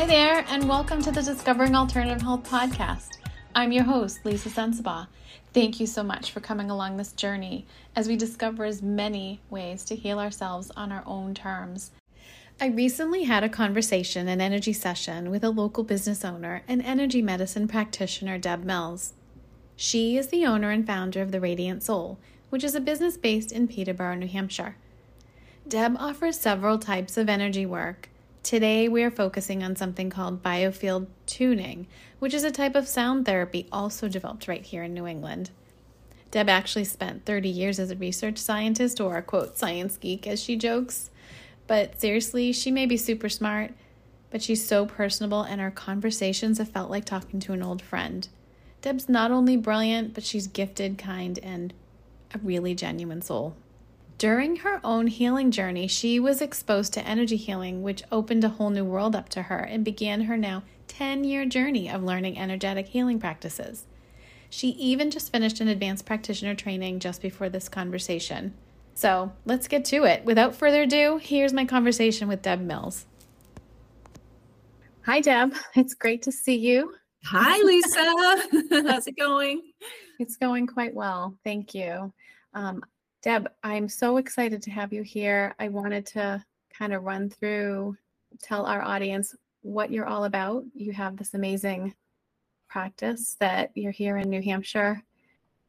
Hi there, and welcome to the Discovering Alternative Health podcast. I'm your host, Lisa Sensabaugh. Thank you so much for coming along this journey as we discover as many ways to heal ourselves on our own terms. I recently had a conversation, an energy session, with a local business owner and energy medicine practitioner, Deb Mills. She is the owner and founder of The Radiant Soul, which is a business based in Peterborough, New Hampshire. Deb offers several types of energy work. Today, we are focusing on something called biofield tuning, which is a type of sound therapy also developed right here in New England. Deb actually spent 30 years as a research scientist or a quote science geek, as she jokes. But seriously, she may be super smart, but she's so personable, and our conversations have felt like talking to an old friend. Deb's not only brilliant, but she's gifted, kind, and a really genuine soul. During her own healing journey, she was exposed to energy healing, which opened a whole new world up to her and began her now 10 year journey of learning energetic healing practices. She even just finished an advanced practitioner training just before this conversation. So let's get to it. Without further ado, here's my conversation with Deb Mills. Hi, Deb. It's great to see you. Hi, Lisa. How's it going? It's going quite well. Thank you. Um, Deb, I'm so excited to have you here. I wanted to kind of run through, tell our audience what you're all about. You have this amazing practice that you're here in New Hampshire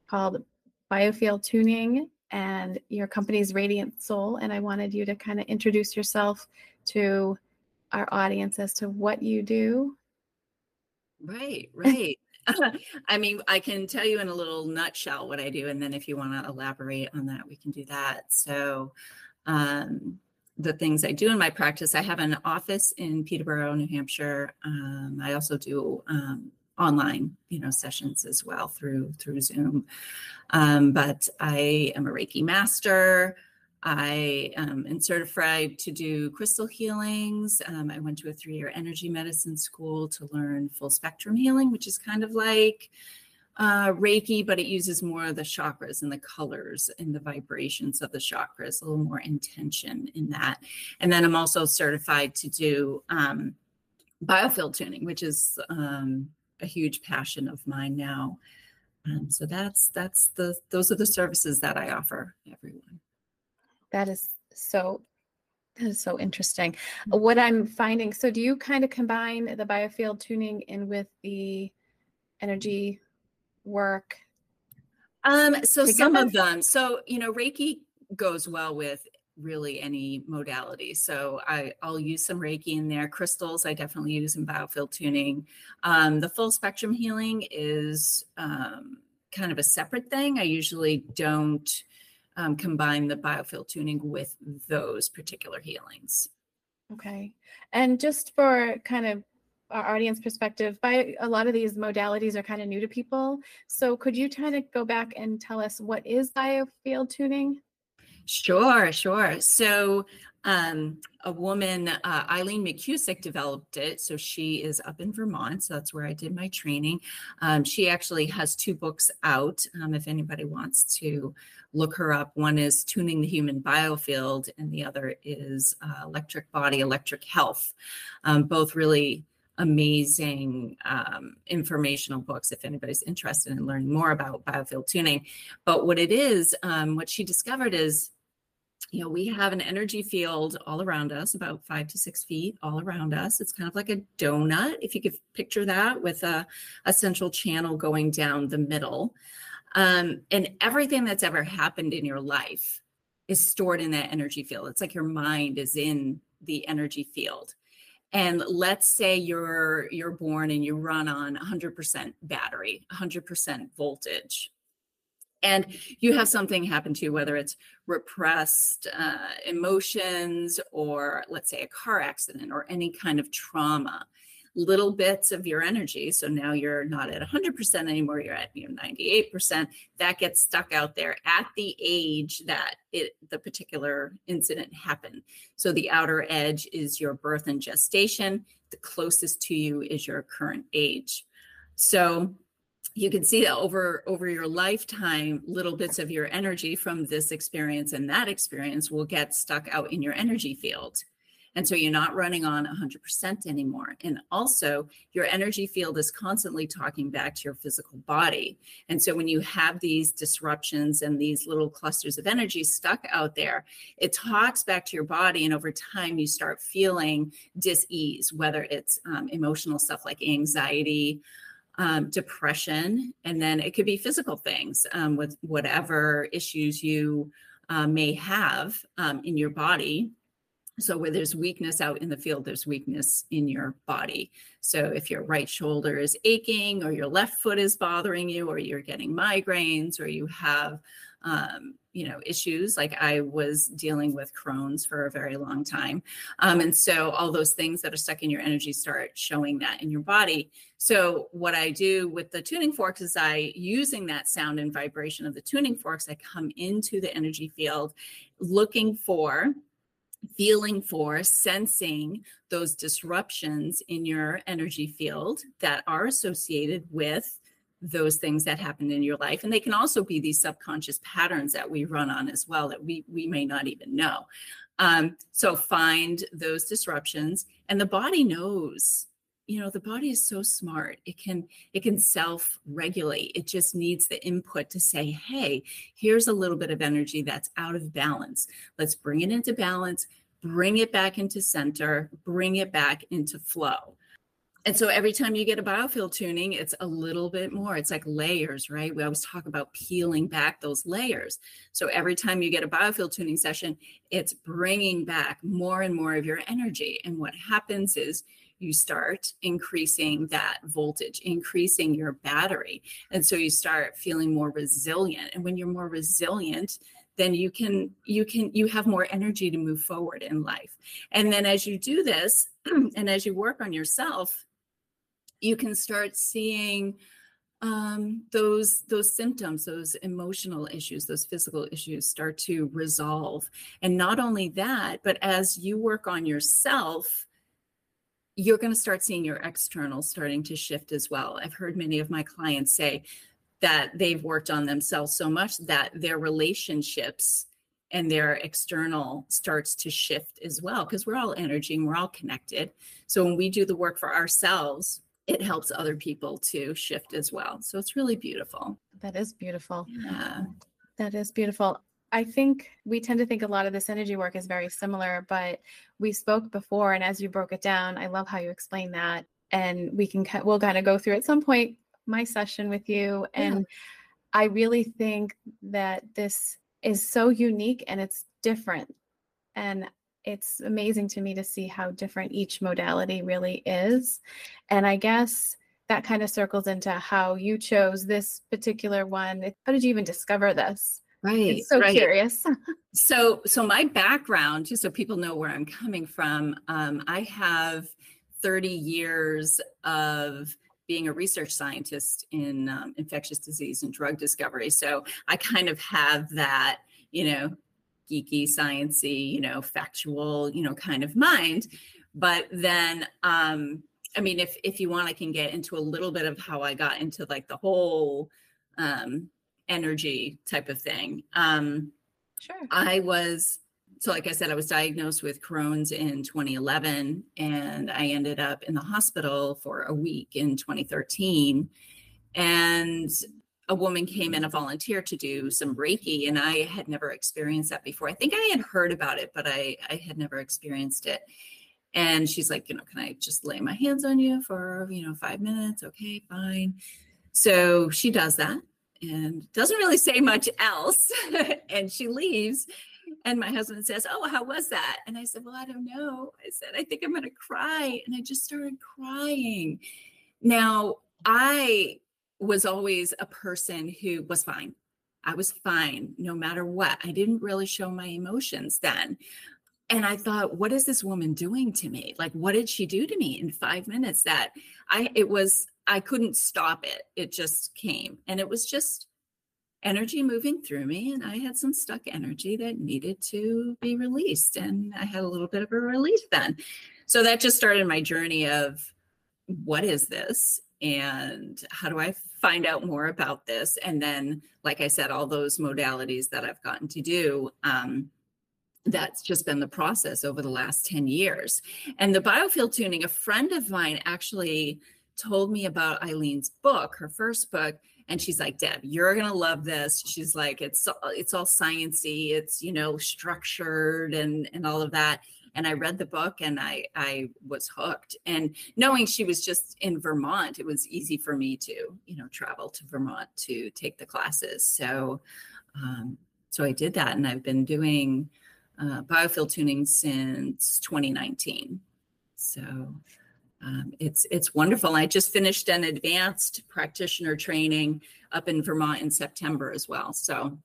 called Biofield Tuning, and your company's Radiant Soul. And I wanted you to kind of introduce yourself to our audience as to what you do. Right, right. I mean, I can tell you in a little nutshell what I do, and then if you want to elaborate on that, we can do that. So, um, the things I do in my practice, I have an office in Peterborough, New Hampshire. Um, I also do um, online, you know, sessions as well through through Zoom. Um, but I am a Reiki master. I um, am certified to do crystal healings. Um, I went to a three year energy medicine school to learn full spectrum healing, which is kind of like uh, Reiki, but it uses more of the chakras and the colors and the vibrations of the chakras, a little more intention in that. And then I'm also certified to do um, biofield tuning, which is um, a huge passion of mine now. Um, so that's that's the those are the services that I offer everyone. That is so that is so interesting. Mm. What I'm finding, so do you kind of combine the biofield tuning in with the energy work? Um, so together? some of them. So, you know, Reiki goes well with really any modality. So I, I'll use some Reiki in there. Crystals, I definitely use in biofield tuning. Um, the full spectrum healing is um, kind of a separate thing. I usually don't um, combine the biofield tuning with those particular healings. Okay. And just for kind of our audience perspective, by a lot of these modalities are kind of new to people. So could you kind of go back and tell us what is biofield tuning? Sure, sure. So um, a woman, uh, Eileen McKusick, developed it. So she is up in Vermont. So that's where I did my training. Um, she actually has two books out. Um, if anybody wants to look her up, one is Tuning the Human Biofield, and the other is uh, Electric Body, Electric Health. Um, both really amazing um, informational books if anybody's interested in learning more about biofield tuning. But what it is, um, what she discovered is you know, we have an energy field all around us, about five to six feet all around us. It's kind of like a donut, if you could picture that, with a, a central channel going down the middle. Um, and everything that's ever happened in your life is stored in that energy field. It's like your mind is in the energy field. And let's say you're you're born and you run on 100% battery, 100% voltage. And you have something happen to you, whether it's repressed uh, emotions or let's say a car accident or any kind of trauma little bits of your energy. So now you're not at 100% anymore you're at you know 98% that gets stuck out there at the age that it the particular incident happened. So the outer edge is your birth and gestation. The closest to you is your current age. So you can see that over over your lifetime little bits of your energy from this experience and that experience will get stuck out in your energy field And so you're not running on 100% anymore. And also, your energy field is constantly talking back to your physical body. And so when you have these disruptions and these little clusters of energy stuck out there, it talks back to your body. And over time, you start feeling dis ease, whether it's um, emotional stuff like anxiety. Um, depression, and then it could be physical things um, with whatever issues you uh, may have um, in your body so where there's weakness out in the field, there's weakness in your body. So if your right shoulder is aching, or your left foot is bothering you, or you're getting migraines, or you have, um, you know, issues like I was dealing with Crohn's for a very long time, um, and so all those things that are stuck in your energy start showing that in your body. So what I do with the tuning forks is I, using that sound and vibration of the tuning forks, I come into the energy field, looking for feeling for, sensing those disruptions in your energy field that are associated with those things that happen in your life. And they can also be these subconscious patterns that we run on as well that we we may not even know. Um, so find those disruptions and the body knows you know the body is so smart. It can it can self regulate it just needs the input to say hey here's a little bit of energy that's out of balance. Let's bring it into balance bring it back into center bring it back into flow. And so every time you get a biofield tuning it's a little bit more. It's like layers right? We always talk about peeling back those layers. So every time you get a biofield tuning session it's bringing back more and more of your energy. And what happens is you start increasing that voltage, increasing your battery. And so you start feeling more resilient. And when you're more resilient, then you can you can you have more energy to move forward in life and then as you do this and as you work on yourself you can start seeing um, those those symptoms those emotional issues those physical issues start to resolve and not only that but as you work on yourself you're going to start seeing your external starting to shift as well. I've heard many of my clients say that they've worked on themselves so much that their relationships and their external starts to shift as well because we're all energy and we're all connected. So when we do the work for ourselves, it helps other people to shift as well. So it's really beautiful. That is beautiful. Yeah. That is beautiful. I think we tend to think a lot of this energy work is very similar, but we spoke before, and as you broke it down, I love how you explain that. And we can we'll kind of go through at some point my session with you, and yeah. I really think that this is so unique and it's different, and it's amazing to me to see how different each modality really is. And I guess that kind of circles into how you chose this particular one. How did you even discover this? Right. so right. curious. so, so my background, just so people know where I'm coming from, um, I have 30 years of being a research scientist in um, infectious disease and drug discovery. So I kind of have that, you know, geeky, sciency, you know, factual, you know, kind of mind. But then, um, I mean, if if you want, I can get into a little bit of how I got into like the whole um, energy type of thing. Um, sure. I was, so like I said, I was diagnosed with Crohn's in 2011, and I ended up in the hospital for a week in 2013. And a woman came in, a volunteer to do some Reiki, and I had never experienced that before. I think I had heard about it, but I, I had never experienced it. And she's like, you know, can I just lay my hands on you for, you know, five minutes? Okay, fine. So she does that and doesn't really say much else. and she leaves. And my husband says, Oh, how was that? And I said, Well, I don't know. I said, I think I'm going to cry. And I just started crying. Now, I was always a person who was fine. I was fine no matter what. I didn't really show my emotions then. And I thought, what is this woman doing to me? Like, what did she do to me in five minutes that I, it was I couldn't stop it. It just came. And it was just energy moving through me. And I had some stuck energy that needed to be released. And I had a little bit of a release then. So that just started my journey of what is this? And how do I find out more about this? And then, like I said, all those modalities that I've gotten to do. Um, that's just been the process over the last 10 years. And the biofield tuning, a friend of mine actually told me about Eileen's book, her first book, and she's like, "Deb, you're gonna love this." She's like, "It's it's all sciency, it's you know structured and and all of that." And I read the book and I I was hooked. And knowing she was just in Vermont, it was easy for me to you know travel to Vermont to take the classes. So um, so I did that, and I've been doing uh, biofield tuning since 2019. So um, it's it's wonderful. I just finished an advanced practitioner training up in Vermont in September as well. So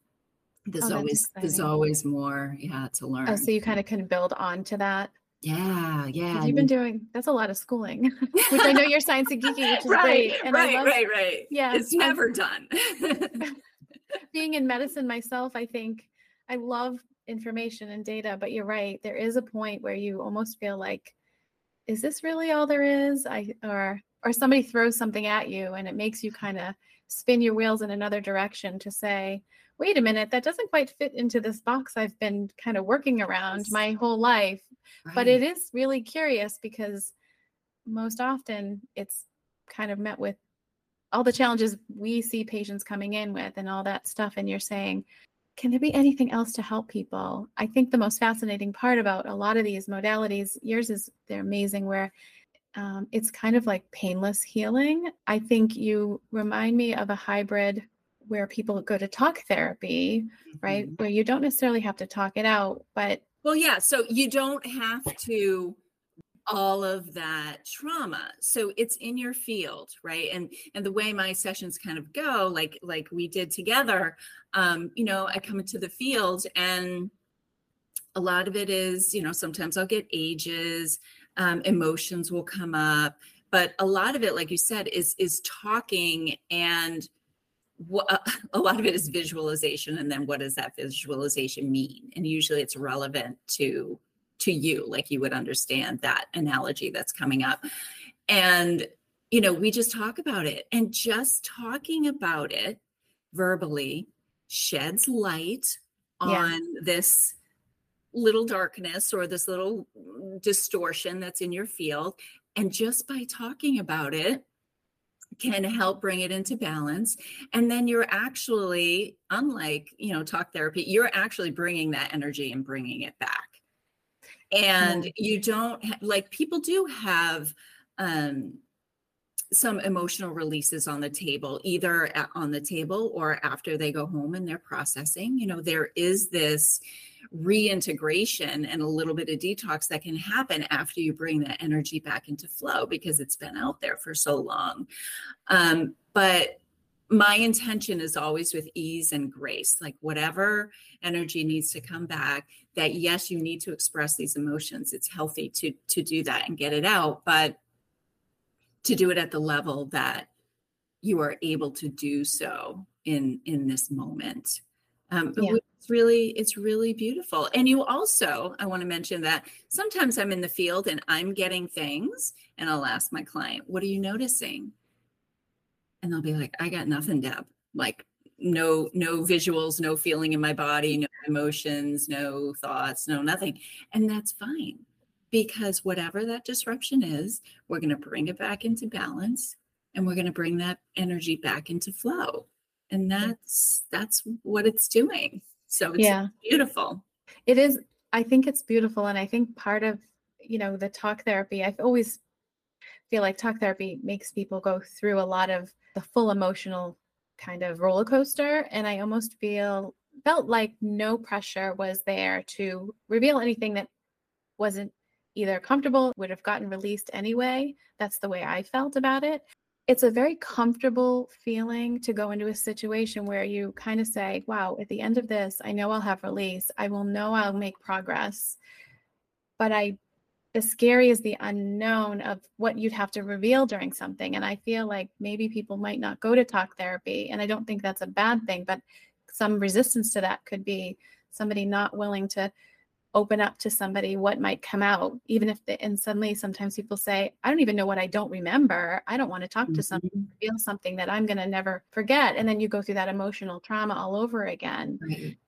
there's oh, always exciting. there's always more, yeah, to learn. Oh, so you kind of can build on to that. Yeah, yeah. You've been doing that's a lot of schooling, which I know you're science and geeky, which is right, great. And right, love, right, right. Yeah, it's never done. being in medicine myself, I think I love information and data, but you're right. There is a point where you almost feel like, is this really all there is? I or or somebody throws something at you and it makes you kind of spin your wheels in another direction to say, wait a minute, that doesn't quite fit into this box I've been kind of working around my whole life. Right. But it is really curious because most often it's kind of met with all the challenges we see patients coming in with and all that stuff. And you're saying, can there be anything else to help people? I think the most fascinating part about a lot of these modalities, yours is they're amazing, where um, it's kind of like painless healing. I think you remind me of a hybrid where people go to talk therapy, mm-hmm. right? Where you don't necessarily have to talk it out, but well, yeah. So you don't have to all of that trauma. So it's in your field right? And and the way my sessions kind of go like like we did together um you know i come into the field and a lot of it is you know sometimes i'll get ages um, emotions will come up but a lot of it like you said is is talking and what, a lot of it is visualization and then what does that visualization mean? And usually it's relevant to to you like you would understand that analogy that's coming up. And you know we just talk about it and just talking about it verbally sheds light on yeah. this little darkness or this little mm, distortion that's in your field and just by talking about it can help bring it into balance. And then you're actually unlike you know talk therapy you're actually bringing that energy and bringing it back and you don't like people do have um some emotional releases on the table either at, on the table or after they go home and they're processing. You know there is this reintegration and a little bit of detox that can happen after you bring that energy back into flow because it's been out there for so long. Um, but my intention is always with ease and grace like whatever energy needs to come back that yes you need to express these emotions it's healthy to to do that and get it out but to do it at the level that you are able to do so in in this moment um, yeah. it's really it's really beautiful and you also i want to mention that sometimes i'm in the field and i'm getting things and i'll ask my client what are you noticing and they'll be like, I got nothing, Deb. Like no, no visuals, no feeling in my body, no emotions, no thoughts, no nothing. And that's fine because whatever that disruption is, we're going to bring it back into balance and we're going to bring that energy back into flow. And that's that's what it's doing. So it's yeah. beautiful. It is I think it's beautiful and I think part of, you know, the talk therapy, I've always feel like talk therapy makes people go through a lot of the full emotional kind of roller coaster and i almost feel felt like no pressure was there to reveal anything that wasn't either comfortable would have gotten released anyway. That's the way i felt about it. It's a very comfortable feeling to go into a situation where you kind of say wow at the end of this i know i'll have release. I will know i'll make progress. But i the scary is the unknown of what you'd have to reveal during something. And I feel like maybe people might not go to talk therapy. And I don't think that's a bad thing, but some resistance to that could be somebody not willing to open up to somebody what might come out even if they, and suddenly sometimes people say i don't even know what i don't remember i don't want to talk mm-hmm. to something feel something that i'm going to never forget and then you go through that emotional trauma all over again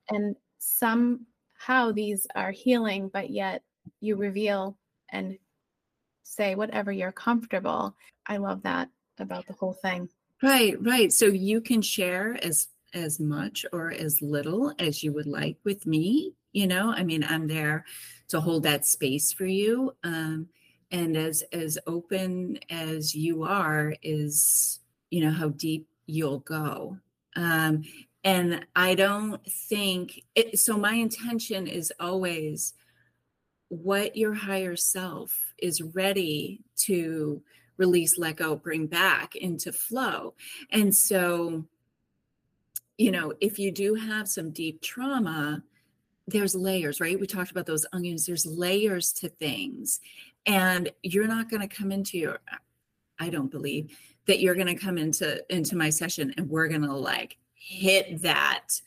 and somehow these are healing, but yet you reveal and say whatever you're comfortable. I love that about the whole thing. Right, right. So you can share as as much or as little as you would like with me. You know, I mean, I'm there to hold that space for you. Um, and as as open as you are is, you know, how deep you'll go. Um, and I don't think it, so. My intention is always what your higher self is ready to release, let go, bring back into flow. And so, you know, if you do have some deep trauma, there's layers, right? We talked about those onions. There's layers to things. And you're not going to come into your, I don't believe that you're going to come into into my session and we're going to like hit that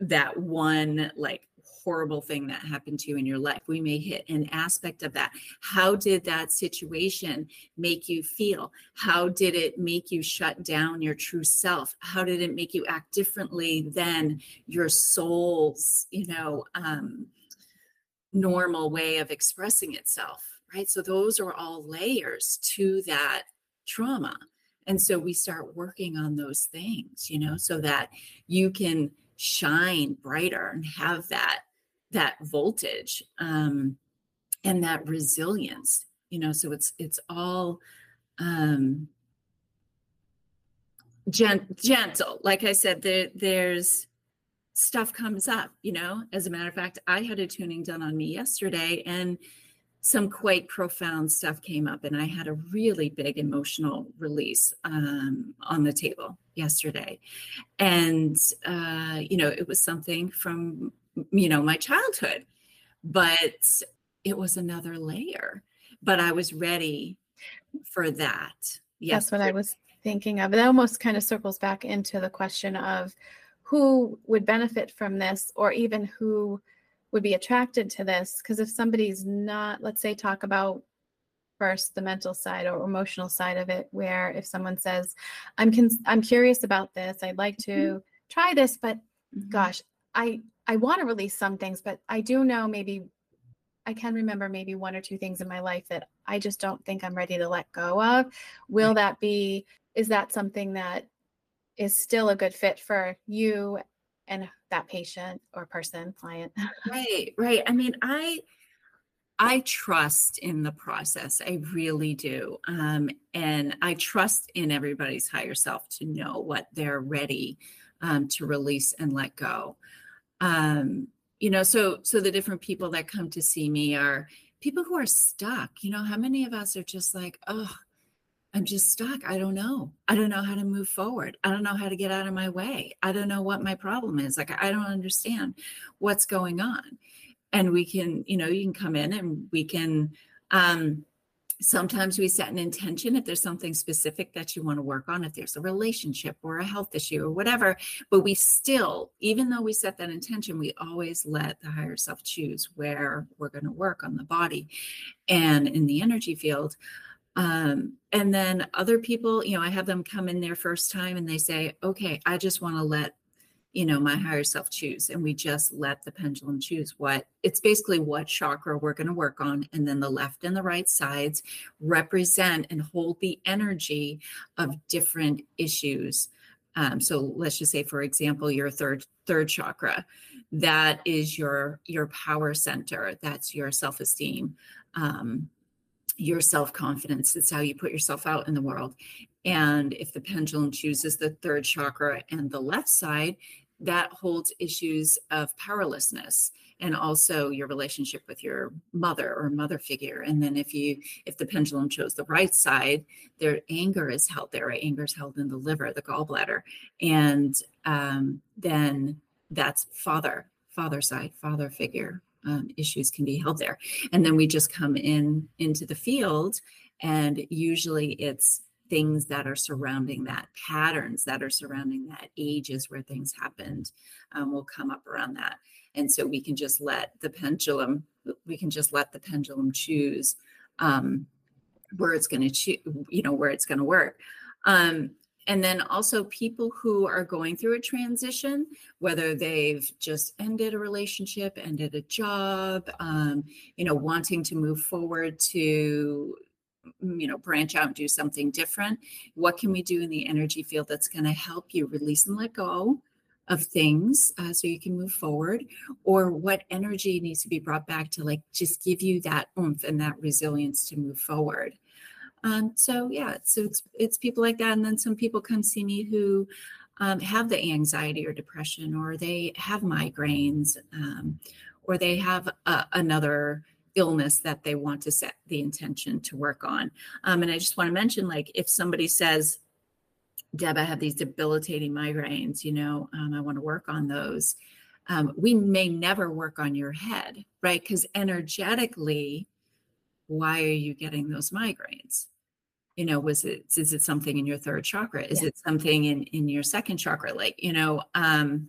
that one like horrible thing that happened to you in your life. We may hit an aspect of that. How did that situation make you feel? How did it make you shut down your true self? How did it make you act differently than your soul's, you know, um, normal way of expressing itself? Right. So those are all layers to that trauma. And so we start working on those things, you know, so that you can shine brighter and have that that voltage um, and that resilience you know so it's it's all um gent- gentle. Like i said there there's stuff comes up you know? As a matter of fact i had a tuning done on me yesterday and some quite profound stuff came up and i had a really big emotional release um, on the table yesterday. And uh, you know it was something from you know my childhood but it was another layer. But i was ready for that. Yes that's what i was thinking of. It almost kind of circles back into the question of who would benefit from this or even who would be attracted to this. Because if somebody's not let's say talk about first the mental side or emotional side of it where if someone says i'm con- i'm curious about this. I'd like to mm-hmm. try this but mm-hmm. gosh i I want to release some things, but I do know maybe I can remember maybe one or two things in my life that I just don't think I'm ready to let go of. Will right. that be, is that something that is still a good fit for you and that patient or person, client? Right, right. I mean, I, I trust in the process. I really do. Um, and I trust in everybody's higher self to know what they're ready um, to release and let go um, you know so so the different people that come to see me are people who are stuck. You know how many of us are just like oh i'm just stuck. I don't know. I don't know how to move forward. I don't know how to get out of my way. I don't know what my problem is. Like i don't understand what's going on. And we can you know you can come in and we can um sometimes we set an intention if there's something specific that you want to work on if there's a relationship or a health issue or whatever but we still even though we set that intention we always let the higher self choose where we're going to work on the body and in the energy field. Um, and then other people you know i have them come in their first time and they say okay i just want to let you know my higher self choose and we just let the pendulum choose what it's basically what chakra we're going to work on and then the left and the right sides represent and hold the energy of different issues. Um, so let's just say for example your third third chakra that is your your power center that's your self-esteem um, your self-confidence it's how you put yourself out in the world. And if the pendulum chooses the third chakra and the left side, that holds issues of powerlessness and also your relationship with your mother or mother figure. And then if you if the pendulum chose the right side their anger is held there right? anger is held in the liver the gallbladder. And um, then that's father father side father figure um, issues can be held there. And then we just come in into the field and usually it's things that are surrounding that, patterns that are surrounding that, ages where things happened um, will come up around that. And so we can just let the pendulum, we can just let the pendulum choose um, where it's going to you know, where it's going to work. Um, and then also people who are going through a transition, whether they've just ended a relationship, ended a job, um, you know, wanting to move forward to you know branch out and do something different what can we do in the energy field that's going to help you release and let go of things uh, so you can move forward? Or what energy needs to be brought back to like just give you that oomph and that resilience to move forward? Um, so yeah, so it's it's people like that, and then some people come see me who um, have the anxiety or depression, or they have migraines, um, or they have a, another illness that they want to set the intention to work on. Um, and I just want to mention, like, if somebody says, "Deb, I have these debilitating migraines," you know, um, I want to work on those. Um, we may never work on your head, right? Because energetically, why are you getting those migraines? you know was it is it something in your third chakra is yeah. it something in in your second chakra like you know um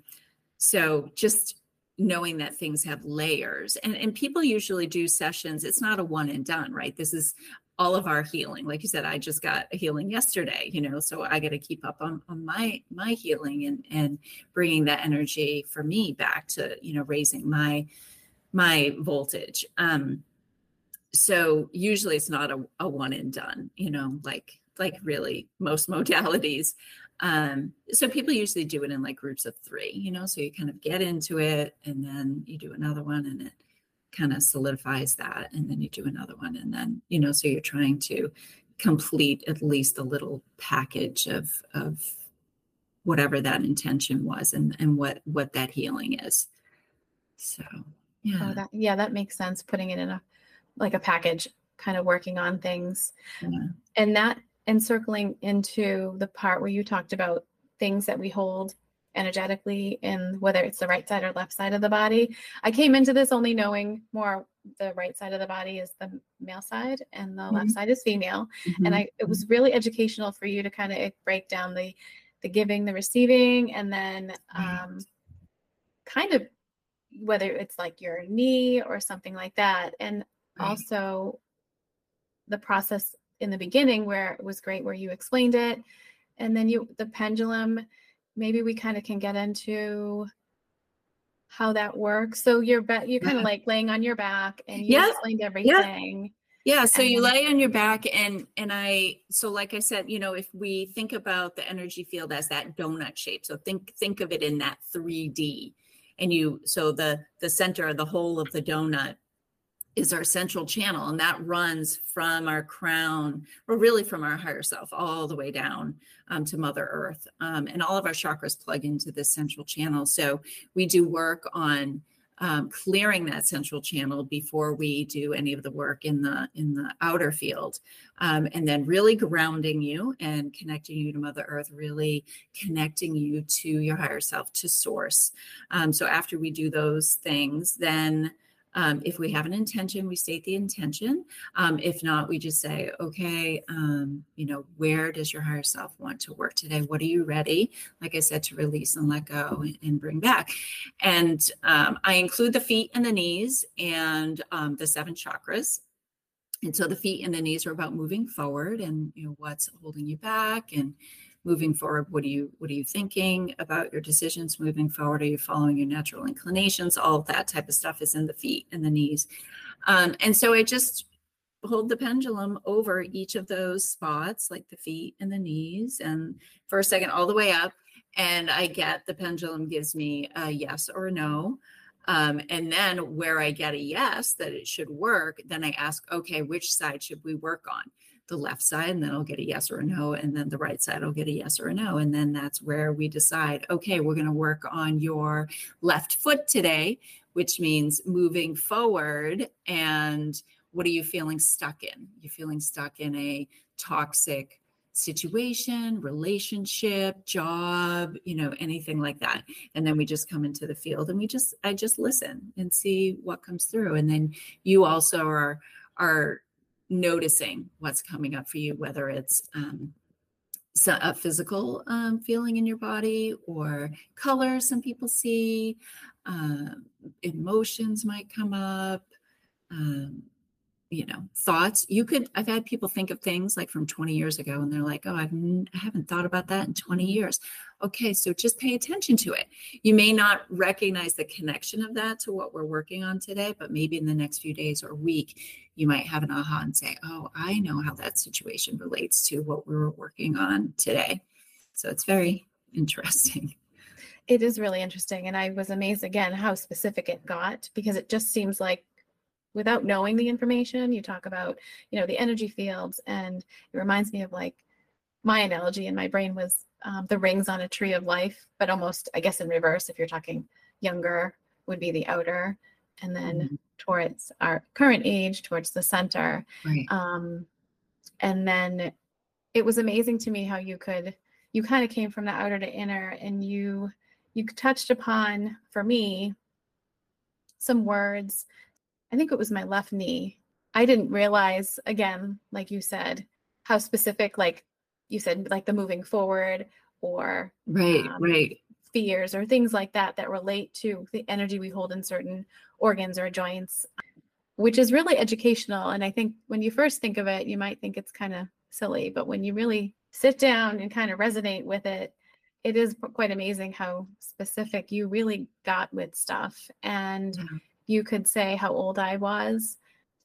so just knowing that things have layers. And and people usually do sessions it's not a one and done right? This is all of our healing. Like you said i just got a healing yesterday you know so i got to keep up on, on my my healing and and bringing that energy for me back to you know raising my my voltage. Um so usually it's not a, a one and done you know like like really most modalities um so people usually do it in like groups of three you know so you kind of get into it and then you do another one and it kind of solidifies that and then you do another one and then you know so you're trying to complete at least a little package of of whatever that intention was and and what what that healing is. So yeah. oh, that, yeah that makes sense putting it in a like a package kind of working on things. Yeah. and that encircling into the part where you talked about things that we hold energetically in whether it's the right side or left side of the body i came into this only knowing more the right side of the body is the male side and the mm-hmm. left side is female mm-hmm. and i it was really educational for you to kind of break down the the giving the receiving and then um kind of whether it's like your knee or something like that and right. also the process in the beginning where it was great where you explained it. And then you the pendulum maybe we kind of can get into how that works. So you're be- you're kind of like laying on your back and you yeah. explained everything. Yeah. yeah so you lay on your back and and i so like i said you know if we think about the energy field as that donut shape so think think of it in that 3d and you so the the center of the whole of the donut is our central channel and that runs from our crown or really from our higher self all the way down um, to mother earth um, and all of our chakras plug into this central channel. So we do work on um, clearing that central channel before we do any of the work in the in the outer field um, and then really grounding you and connecting you to mother earth really connecting you to your higher self to source. Um, so after we do those things then um, if we have an intention, we state the intention. Um, if not, we just say, okay, um, you know, where does your higher self want to work today? What are you ready, like I said, to release and let go and, and bring back? And um, I include the feet and the knees and um, the seven chakras. And so the feet and the knees are about moving forward and you know what's holding you back and moving forward what are you what are you thinking about your decisions moving forward? Are you following your natural inclinations? All that type of stuff is in the feet and the knees. Um, and so i just hold the pendulum over each of those spots like the feet and the knees and for a second all the way up and i get the pendulum gives me a yes or no. Um, and then where i get a yes that it should work then i ask okay which side should we work on the left side and then I'll get a yes or a no. And then the right side, I'll get a yes or a no. And then that's where we decide, okay, we're going to work on your left foot today, which means moving forward. And what are you feeling stuck in? You're feeling stuck in a toxic situation, relationship, job, you know, anything like that. And then we just come into the field and we just, I just listen and see what comes through. And then you also are, are noticing what's coming up for you, whether it's um, a physical um, feeling in your body or color some people see, uh, emotions might come up. Um, you know thoughts you could i've had people think of things like from 20 years ago and they're like oh I've n- i haven't thought about that in 20 years okay so just pay attention to it. You may not recognize the connection of that to what we're working on today but maybe in the next few days or week you might have an aha and say oh i know how that situation relates to what we were working on today. So it's very interesting. It is really interesting and i was amazed again how specific it got because it just seems like without knowing the information you talk about you know the energy fields and it reminds me of like my analogy in my brain was um, the rings on a tree of life but almost i guess in reverse if you're talking younger would be the outer and then mm-hmm. towards our current age towards the center right. um, and then it was amazing to me how you could you kind of came from the outer to inner and you you touched upon for me some words I think it was my left knee. I didn't realize, again, like you said, how specific, like you said, like the moving forward or right, um, right, fears or things like that that relate to the energy we hold in certain organs or joints, which is really educational. And I think when you first think of it, you might think it's kind of silly, but when you really sit down and kind of resonate with it, it is quite amazing how specific you really got with stuff. And yeah you could say how old I was.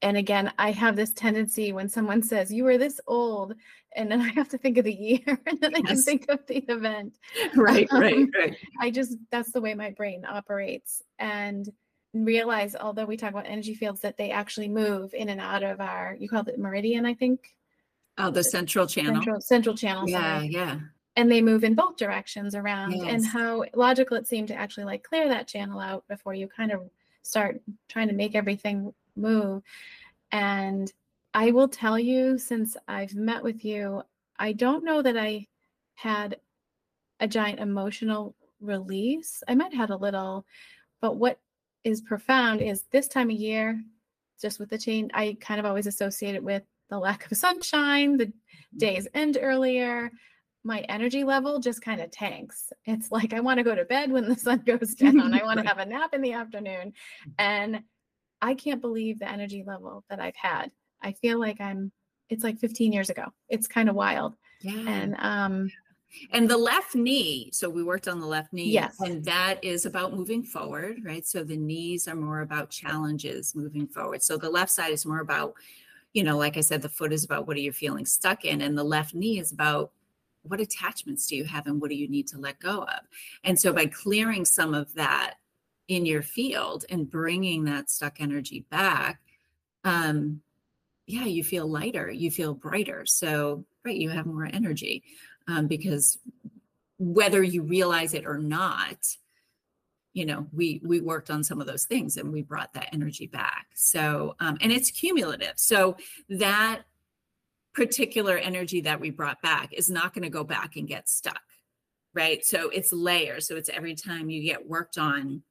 And again, I have this tendency when someone says, You were this old, and then I have to think of the year and then yes. I can think of the event. Right, um, right, right. I just, that's the way my brain operates. And realize, although we talk about energy fields, that they actually move in and out of our, you called it meridian, I think. Oh, the central channel. Central, central channel. Yeah, sorry. yeah and they move in both directions around yes. and how logical it seemed to actually like clear that channel out before you kind of start trying to make everything move. And I will tell you, since I've met with you, I don't know that I had a giant emotional release. I might have had a little, but what is profound is this time of year, just with the change, I kind of always associate it with the lack of sunshine, the days mm-hmm. end earlier, my energy level just kind of tanks. It's like I want to go to bed when the sun goes down. I want to have a nap in the afternoon. And I can't believe the energy level that I've had. I feel like I'm it's like 15 years ago. It's kind of wild. Yeah. And um and the left knee, so we worked on the left knee. Yes. And that is about moving forward, right? So the knees are more about challenges moving forward. So the left side is more about, you know, like I said, the foot is about what are you feeling stuck in, and the left knee is about what attachments do you have and what do you need to let go of? And so by clearing some of that in your field and bringing that stuck energy back, um, yeah, you feel lighter, you feel brighter. So, right, you have more energy um, because whether you realize it or not, you know, we we worked on some of those things and we brought that energy back. So, um, and it's cumulative. So that particular energy that we brought back is not going to go back and get stuck right so it's layers so it's every time you get worked on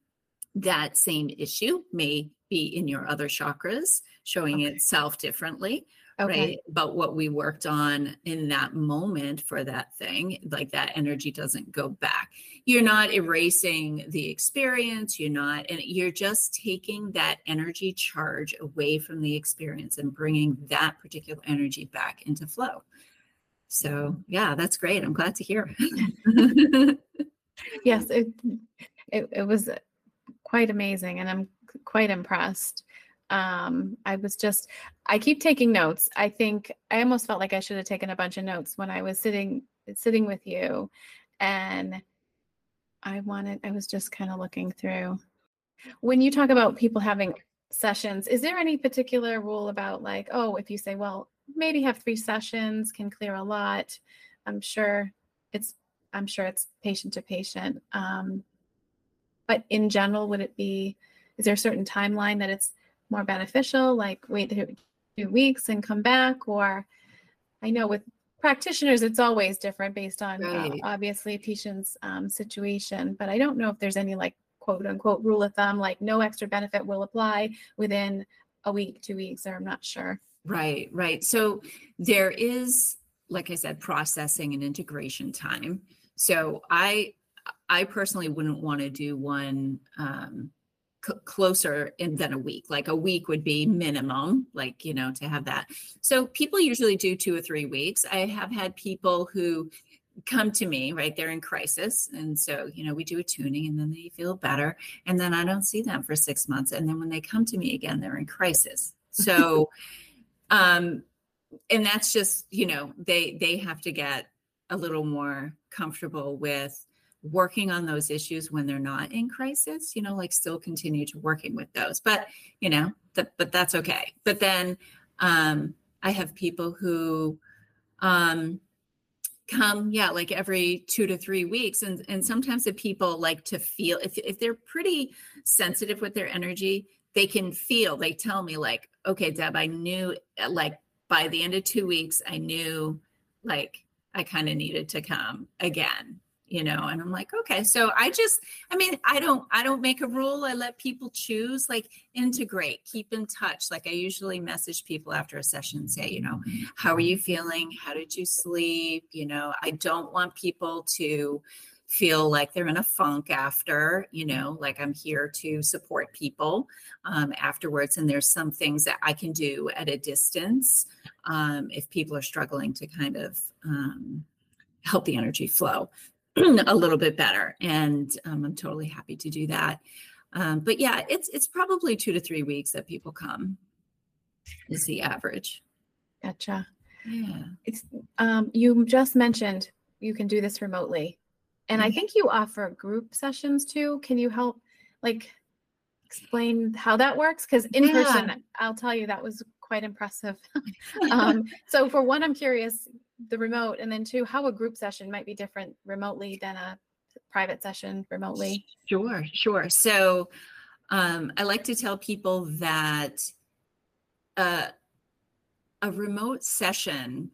that same issue may be in your other chakras showing okay. itself differently okay. right? But what we worked on in that moment for that thing like that energy doesn't go back. You're not erasing the experience you're not and you're just taking that energy charge away from the experience and bringing that particular energy back into flow. So mm-hmm. yeah that's great. I'm glad to hear yes it, it, it was quite amazing and i'm quite impressed. Um i was just i keep taking notes. I think i almost felt like i should have taken a bunch of notes when i was sitting sitting with you and i wanted i was just kind of looking through. When you talk about people having sessions is there any particular rule about like oh if you say well maybe have three sessions can clear a lot i'm sure it's i'm sure it's patient to patient. Um but in general would it be is there a certain timeline that it's more beneficial, like wait two weeks and come back? Or I know with practitioners, it's always different based on uh, right. uh, obviously a patient's um, situation. But I don't know if there's any like quote unquote rule of thumb, like no extra benefit will apply within a week, two weeks, or I'm not sure. Right, right. So there is, like I said, processing and integration time. So I I personally wouldn't want to do one um, c- closer in than a week. Like a week would be minimum, like, you know, to have that. So people usually do two or three weeks. I have had people who come to me, right? They're in crisis. And so, you know, we do a tuning and then they feel better. And then I don't see them for six months. And then when they come to me again, they're in crisis. So, um, and that's just, you know, they they have to get a little more comfortable with working on those issues when they're not in crisis you know like still continue to working with those. But you know but that's okay. But then um i have people who um come yeah like every two to three weeks and and sometimes the people like to feel if, if they're pretty sensitive with their energy they can feel they tell me like okay deb i knew like by the end of two weeks i knew like i kind of needed to come again you know and i'm like okay so i just i mean i don't i don't make a rule i let people choose like integrate keep in touch. Like i usually message people after a session and say you know how are you feeling? How did you sleep? You know i don't want people to feel like they're in a funk after you know like i'm here to support people um, afterwards and there's some things that i can do at a distance um, if people are struggling to kind of um, help the energy flow a little bit better. And um, I'm totally happy to do that. Um, but yeah, it's it's probably two to three weeks that people come is the average. Gotcha. Yeah. It's um, you just mentioned you can do this remotely, and I Mhm. think you offer group sessions too. Can you help, like, explain how that works? Because in Yeah. person, I'll tell you that was quite impressive. um, so for one, I'm curious the remote, and then two, how a group session might be different remotely than a private session remotely. Sure, sure. So um, I like to tell people that uh, a remote session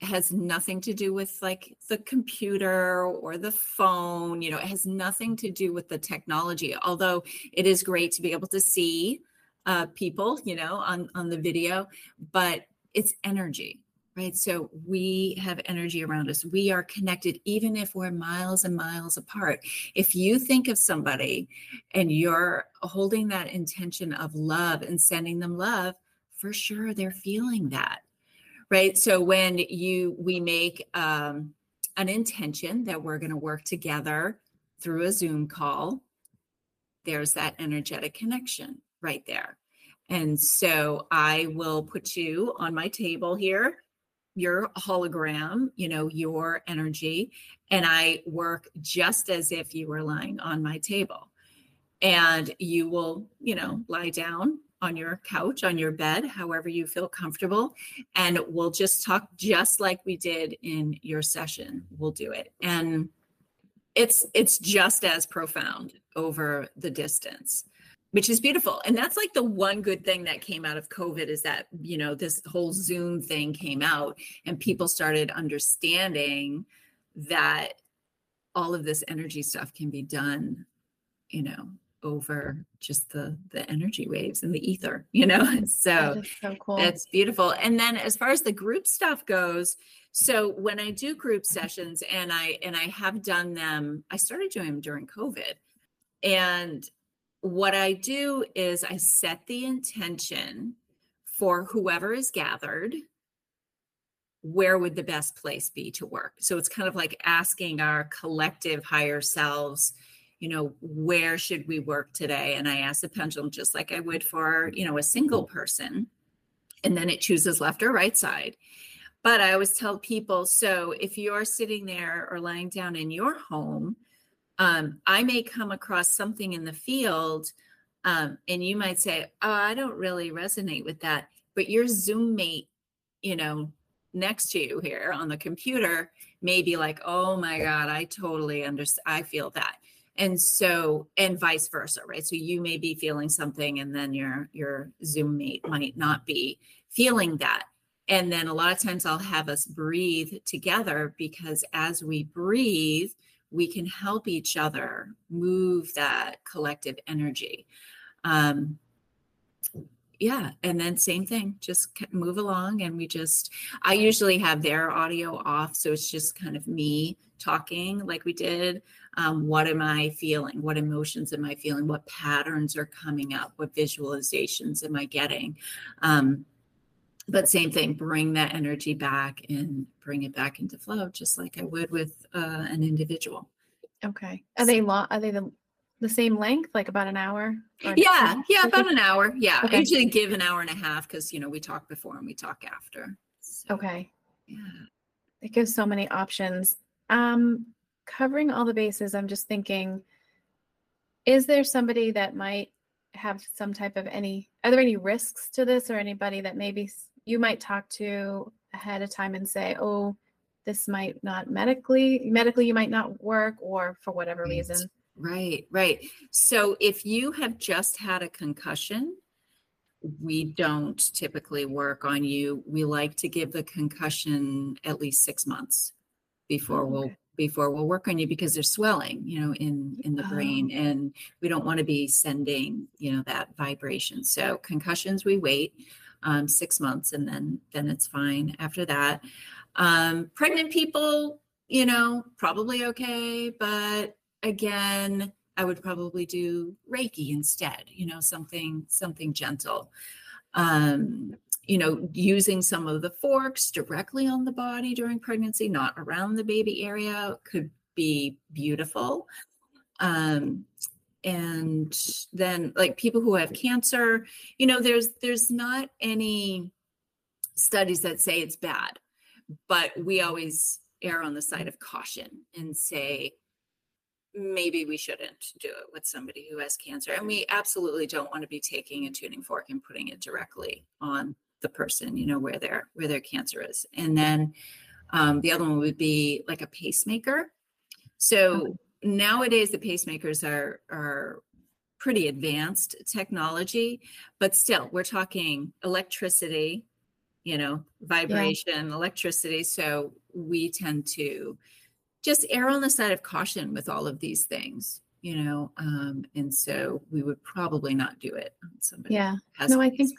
has nothing to do with like the computer or the phone. You know, it has nothing to do with the technology, although it is great to be able to see uh, people, you know, on, on the video, but it's energy. Right. So we have energy around us. We are connected, even if we're miles and miles apart if you think of somebody and you're holding that intention of love and sending them love for sure they're feeling that right so when you we make um, an intention that we're going to work together through a zoom call there's that energetic connection right there and so i will put you on my table here your hologram, you know, your energy, and I work just as if you were lying on my table. And you will, you know, lie down on your couch, on your bed, however you feel comfortable. And we'll just talk just like we did in your session. We'll do it. And it's it's just as profound over the distance which is beautiful and that's like the one good thing that came out of covid is that you know this whole zoom thing came out and people started understanding that all of this energy stuff can be done you know over just the the energy waves and the ether you know so so cool. that's beautiful. And then as far as the group stuff goes, so when I do group mm-hmm. sessions and I and I have done them, I started doing them during COVID. And what I do is I set the intention for whoever is gathered where would the best place be to work? So it's kind of like asking our collective higher selves you know where should we work today? And i ask the pendulum just like i would for you know a single person. And then it chooses left or right side. But i always tell people so if you're sitting there or lying down in your home um, i may come across something in the field um, and you might say oh i don't really resonate with that but your zoom mate you know next to you here on the computer may be like oh my god i totally understand i feel that and so and vice versa right? So you may be feeling something and then your your zoom mate might not be feeling that and then a lot of times i'll have us breathe together because as we breathe we can help each other move that collective energy. Um yeah and then same thing just move along and we just i usually have their audio off so it's just kind of me talking like we did. Um, what am i feeling? What emotions am i feeling? What patterns are coming up? What visualizations am i getting? Um, but same thing bring that energy back and bring it back into flow just like i would with uh, an individual. Okay. Are they long are they the the same length like about an hour? Yeah yeah about an hour. Yeah okay. i usually give an hour and a half because you know we talk before and we talk after. So, okay. yeah. It gives so many options. Um covering all the bases i'm just thinking is there somebody that might have some type of any are there any risks to this or anybody that maybe you might talk to ahead of time and say, oh, this might not medically, medically, you might not work or for whatever right. reason. Right, right. So if you have just had a concussion, we don't typically work on you. We like to give the concussion at least six months before okay. we'll before we'll work on you because there's swelling, you know, in in the oh. brain, and we don't want to be sending, you know, that vibration. So concussions, we wait um, six months and then then it's fine after that. Um, pregnant people you know probably okay but again i would probably do reiki instead you know something something gentle. Um, you know using some of the forks directly on the body during pregnancy not around the baby area could be beautiful. Um, and then like people who have cancer you know there's there's not any studies that say it's bad but we always err on the side of caution and say maybe we shouldn't do it with somebody who has cancer and we absolutely don't want to be taking a tuning fork and putting it directly on the person you know where their where their cancer is. And then um, the other one would be like a pacemaker. So nowadays the pacemakers are are pretty advanced technology, but still we're talking electricity, you know, vibration, yeah. electricity. So we tend to just err on the side of caution with all of these things, you know, um, and so we would probably not do it on somebody yeah. no, I think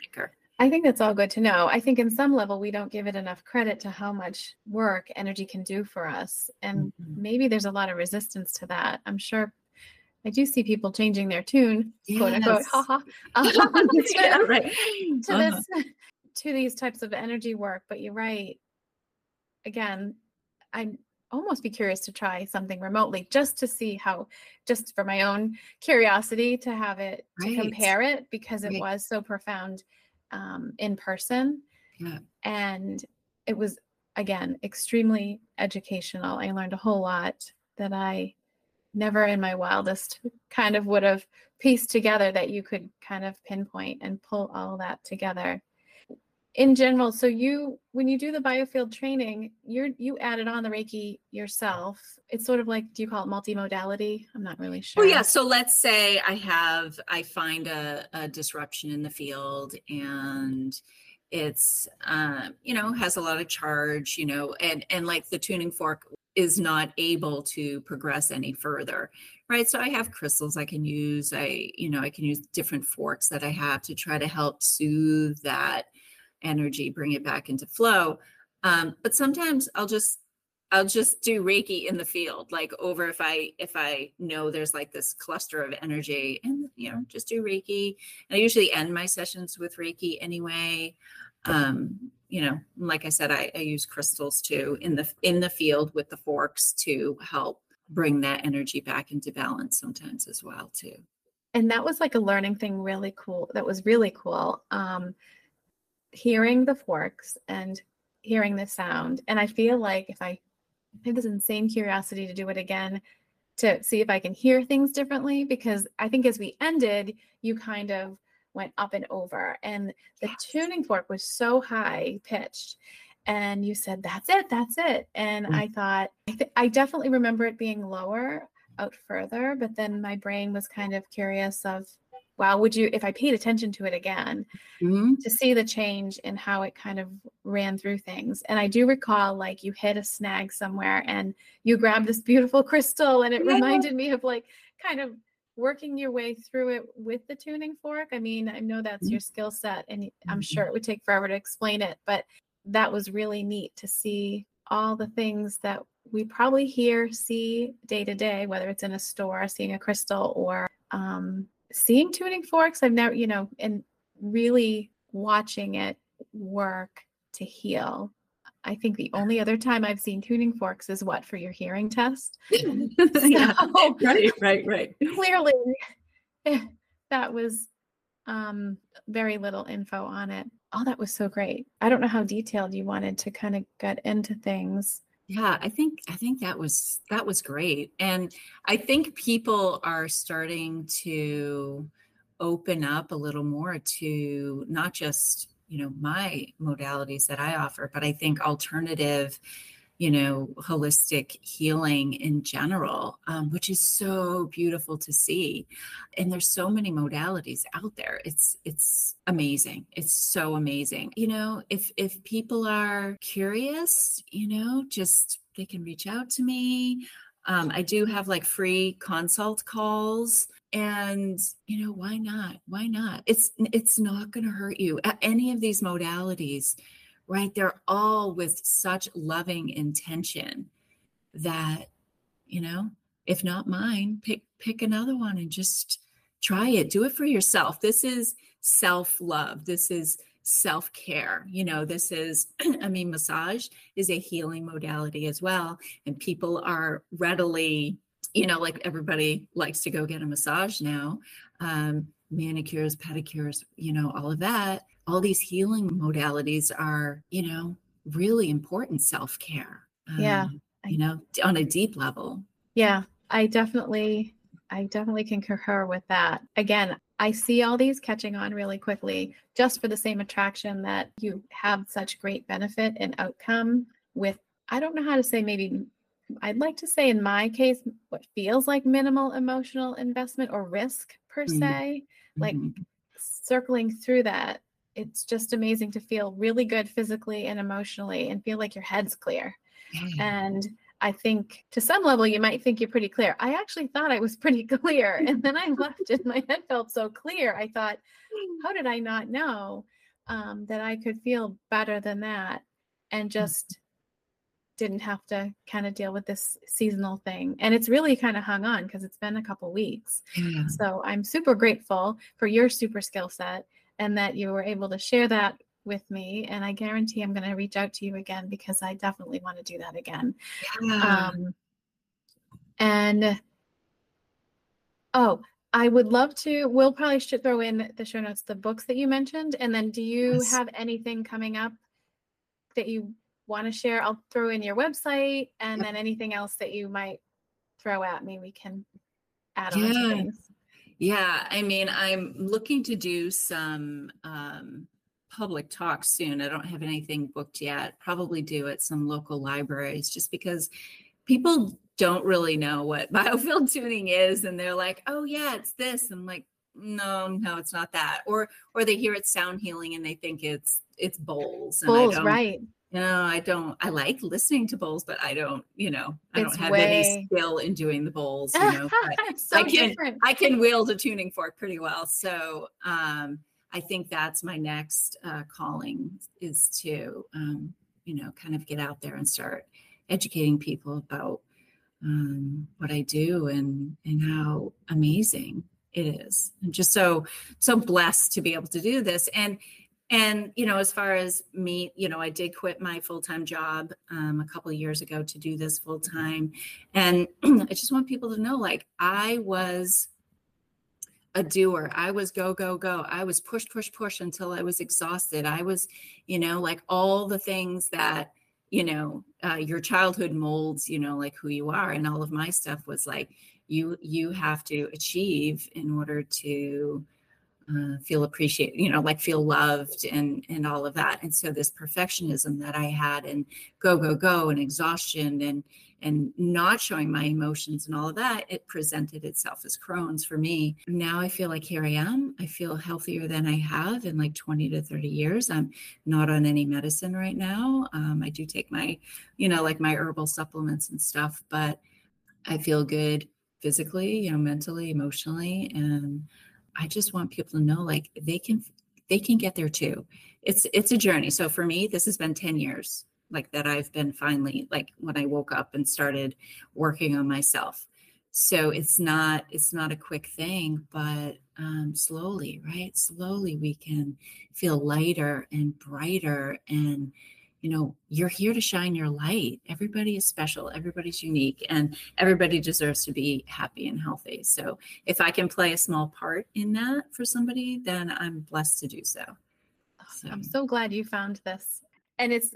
I think that's all good to know. I think in some level we don't give it enough credit to how much work energy can do for us. And mm-hmm. maybe there's a lot of resistance to that. I'm sure I do see people changing their tune, yes. quote unquote, haha, um, yeah, right. to uh-huh. this to these types of energy work. But you're right. Again, I'd almost be curious to try something remotely just to see how, just for my own curiosity to have it to compare it because it right. was so profound um, in person. Yeah. And it was, again, extremely educational. I learned a whole lot that I never in my wildest kind of would have pieced together that you could kind of pinpoint and pull all that together in general so you when you do the biofield training you're you added on the reiki yourself. It's sort of like do you call it multimodality? I'm not really sure. oh yeah so let's say i have i find a, a disruption in the field and it's um, you know has a lot of charge you know and and like the tuning fork is not able to progress any further right? So i have crystals i can use. I you know i can use different forks that i have to try to help soothe that energy, bring it back into flow. Um, but sometimes I'll just I'll just do Reiki in the field, like over if I if I know there's like this cluster of energy, and you know, just do Reiki. And I usually end my sessions with Reiki anyway. Um, you know, like I said, I, I use crystals too in the in the field with the forks to help bring that energy back into balance sometimes as well too. And that was like a learning thing, really cool. That was really cool. Um, hearing the forks and hearing the sound. And I feel like if I have this insane curiosity to do it again, to see if I can hear things differently, because I think as we ended, you kind of went up and over, and the yes. tuning fork was so high pitched. And you said, That's it, that's it. And mm-hmm. I thought, I, th- I definitely remember it being lower out further, but then my brain was kind of curious of wow would you if i paid attention to it again mm-hmm. to see the change in how it kind of ran through things and i do recall like you hit a snag somewhere and you grabbed this beautiful crystal and it yeah. reminded me of like kind of working your way through it with the tuning fork i mean i know that's mm-hmm. your skill set and i'm mm-hmm. sure it would take forever to explain it but that was really neat to see all the things that we probably hear, see day to day, whether it's in a store, seeing a crystal, or um, seeing tuning forks. I've never, you know, and really watching it work to heal. I think the only other time I've seen tuning forks is what for your hearing test. yeah, right, right, right. Clearly, that was um, very little info on it. Oh, that was so great. I don't know how detailed you wanted to kind of get into things. Yeah, I think I think that was that was great. And I think people are starting to open up a little more to not just, you know, my modalities that I offer, but I think alternative you know, holistic healing in general, um, which is so beautiful to see. And there's so many modalities out there. It's it's amazing. It's so amazing. You know, if if people are curious, you know, just they can reach out to me. Um, I do have like free consult calls and you know why not why not it's it's not going to hurt you any of these modalities right? They're all with such loving intention that, you know, if not mine, pick pick another one and just try it. Do it for yourself. This is self-love. This is self-care. You know, this is I mean massage is a healing modality as well and people are readily you know, like everybody likes to go get a massage now. Um, manicures, pedicures, you know, all of that all these healing modalities are, you know, really important self care. Um, yeah. You know, on a deep level. Yeah. I definitely, I definitely can concur with that. Again, I see all these catching on really quickly just for the same attraction that you have such great benefit and outcome with, I don't know how to say, maybe I'd like to say in my case, what feels like minimal emotional investment or risk per mm-hmm. se, like mm-hmm. circling through that it's just amazing to feel really good physically and emotionally and feel like your head's clear. Mm. And I think to some level you might think you're pretty clear. I actually thought I was pretty clear. And then I left and my head felt so clear. I thought, how did I not know um, that I could feel better than that and mm. just didn't have to kind of deal with this seasonal thing. And it's really kind of hung on because it's been a couple weeks. Yeah. So I'm super grateful for your super skill set and that you were able to share that with me. And I guarantee I'm going to reach out to you again because I definitely want to do that again. Yeah. Um, and oh, I would love to. We'll probably should throw in the show notes the books that you mentioned. And then do you yes. have anything coming up that you want to share? I'll throw in your website and yep. then anything else that you might throw at me, we can add yeah. on things. Yeah, I mean, I'm looking to do some um, public talks soon. I don't have anything booked yet. Probably do at some local libraries just because people don't really know what biofield tuning is and they're like, "Oh yeah, it's this." I'm like, "No, no, it's not that." Or or they hear it's sound healing and they think it's it's bowls. Bowls, right. No, I don't. I like listening to bowls, but I don't, you know, I it's don't have way... any skill in doing the bowls. You know, so I can different. I can wield a tuning fork pretty well. So um, I think that's my next uh, calling is to, um, you know, kind of get out there and start educating people about um, what I do and and how amazing it is. I'm just so so blessed to be able to do this and and you know as far as me you know i did quit my full-time job um, a couple years ago to do this full-time. And i just want people to know like i was a doer. I was go go go. I was push push push until i was exhausted. I was you know like all the things that you know uh, your childhood molds you know like who you are. And all of my stuff was like you you have to achieve in order to uh, feel appreciated, you know, like feel loved and and all of that. And so this perfectionism that I had and go go go and exhaustion and and not showing my emotions and all of that, it presented itself as Crohn's for me. Now I feel like here I am. I feel healthier than I have in like 20 to 30 years. I'm not on any medicine right now. Um, I do take my, you know, like my herbal supplements and stuff, but I feel good physically, you know, mentally, emotionally, and I just want people to know like they can they can get there too. It's it's a journey. So for me, this has been 10 years. like that I've been finally like when I woke up and started working on myself. So it's not it's not a quick thing, but um, slowly, right? Slowly we can feel lighter and brighter and you know, you're here to shine your light. Everybody is special, everybody's unique, and everybody deserves to be happy and healthy. So, if I can play a small part in that for somebody, then I'm blessed to do so. so. I'm so glad you found this. And it's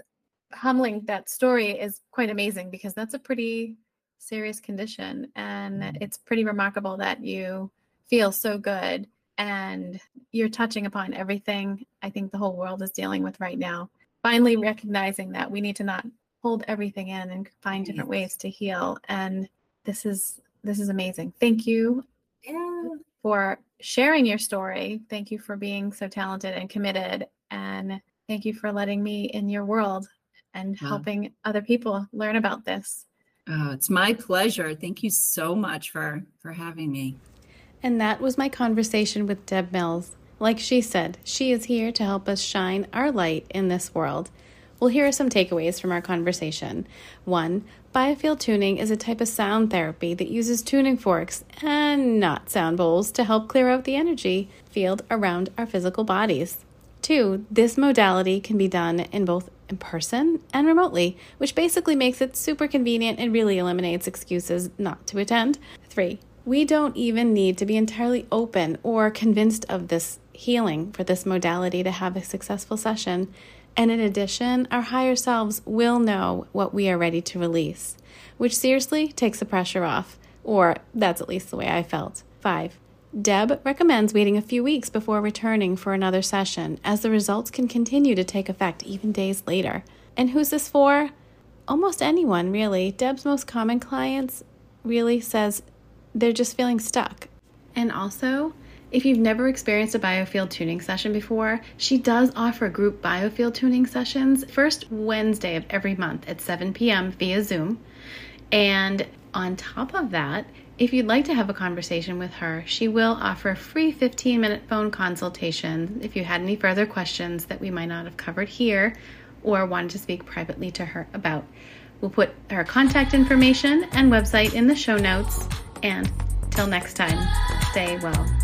humbling. That story is quite amazing because that's a pretty serious condition. And mm-hmm. it's pretty remarkable that you feel so good and you're touching upon everything I think the whole world is dealing with right now finally recognizing that we need to not hold everything in and find different ways to heal. And this is this is amazing. Thank you yeah. for sharing your story. Thank you for being so talented and committed. And thank you for letting me in your world and helping other people learn about this. Oh it's my pleasure. Thank you so much for for having me. And that was my conversation with deb mills like she said, she is here to help us shine our light in this world. Well, here are some takeaways from our conversation. One, biofield tuning is a type of sound therapy that uses tuning forks and not sound bowls to help clear out the energy field around our physical bodies. Two, this modality can be done in both in person and remotely, which basically makes it super convenient and really eliminates excuses not to attend. Three, we don't even need to be entirely open or convinced of this healing for this modality to have a successful session. And in addition, our higher selves will know what we are ready to release, which seriously takes the pressure off, or that's at least the way I felt. Five, Deb recommends waiting a few weeks before returning for another session, as the results can continue to take effect even days later. And who's this for? Almost anyone, really. Deb's most common clients really says they're just feeling stuck. And also, if you've never experienced a biofield tuning session before, she does offer group biofield tuning sessions first Wednesday of every month at 7 p.m. via Zoom. And on top of that, if you'd like to have a conversation with her, she will offer a free 15 minute phone consultation if you had any further questions that we might not have covered here or wanted to speak privately to her about. We'll put her contact information and website in the show notes. And till next time, stay well.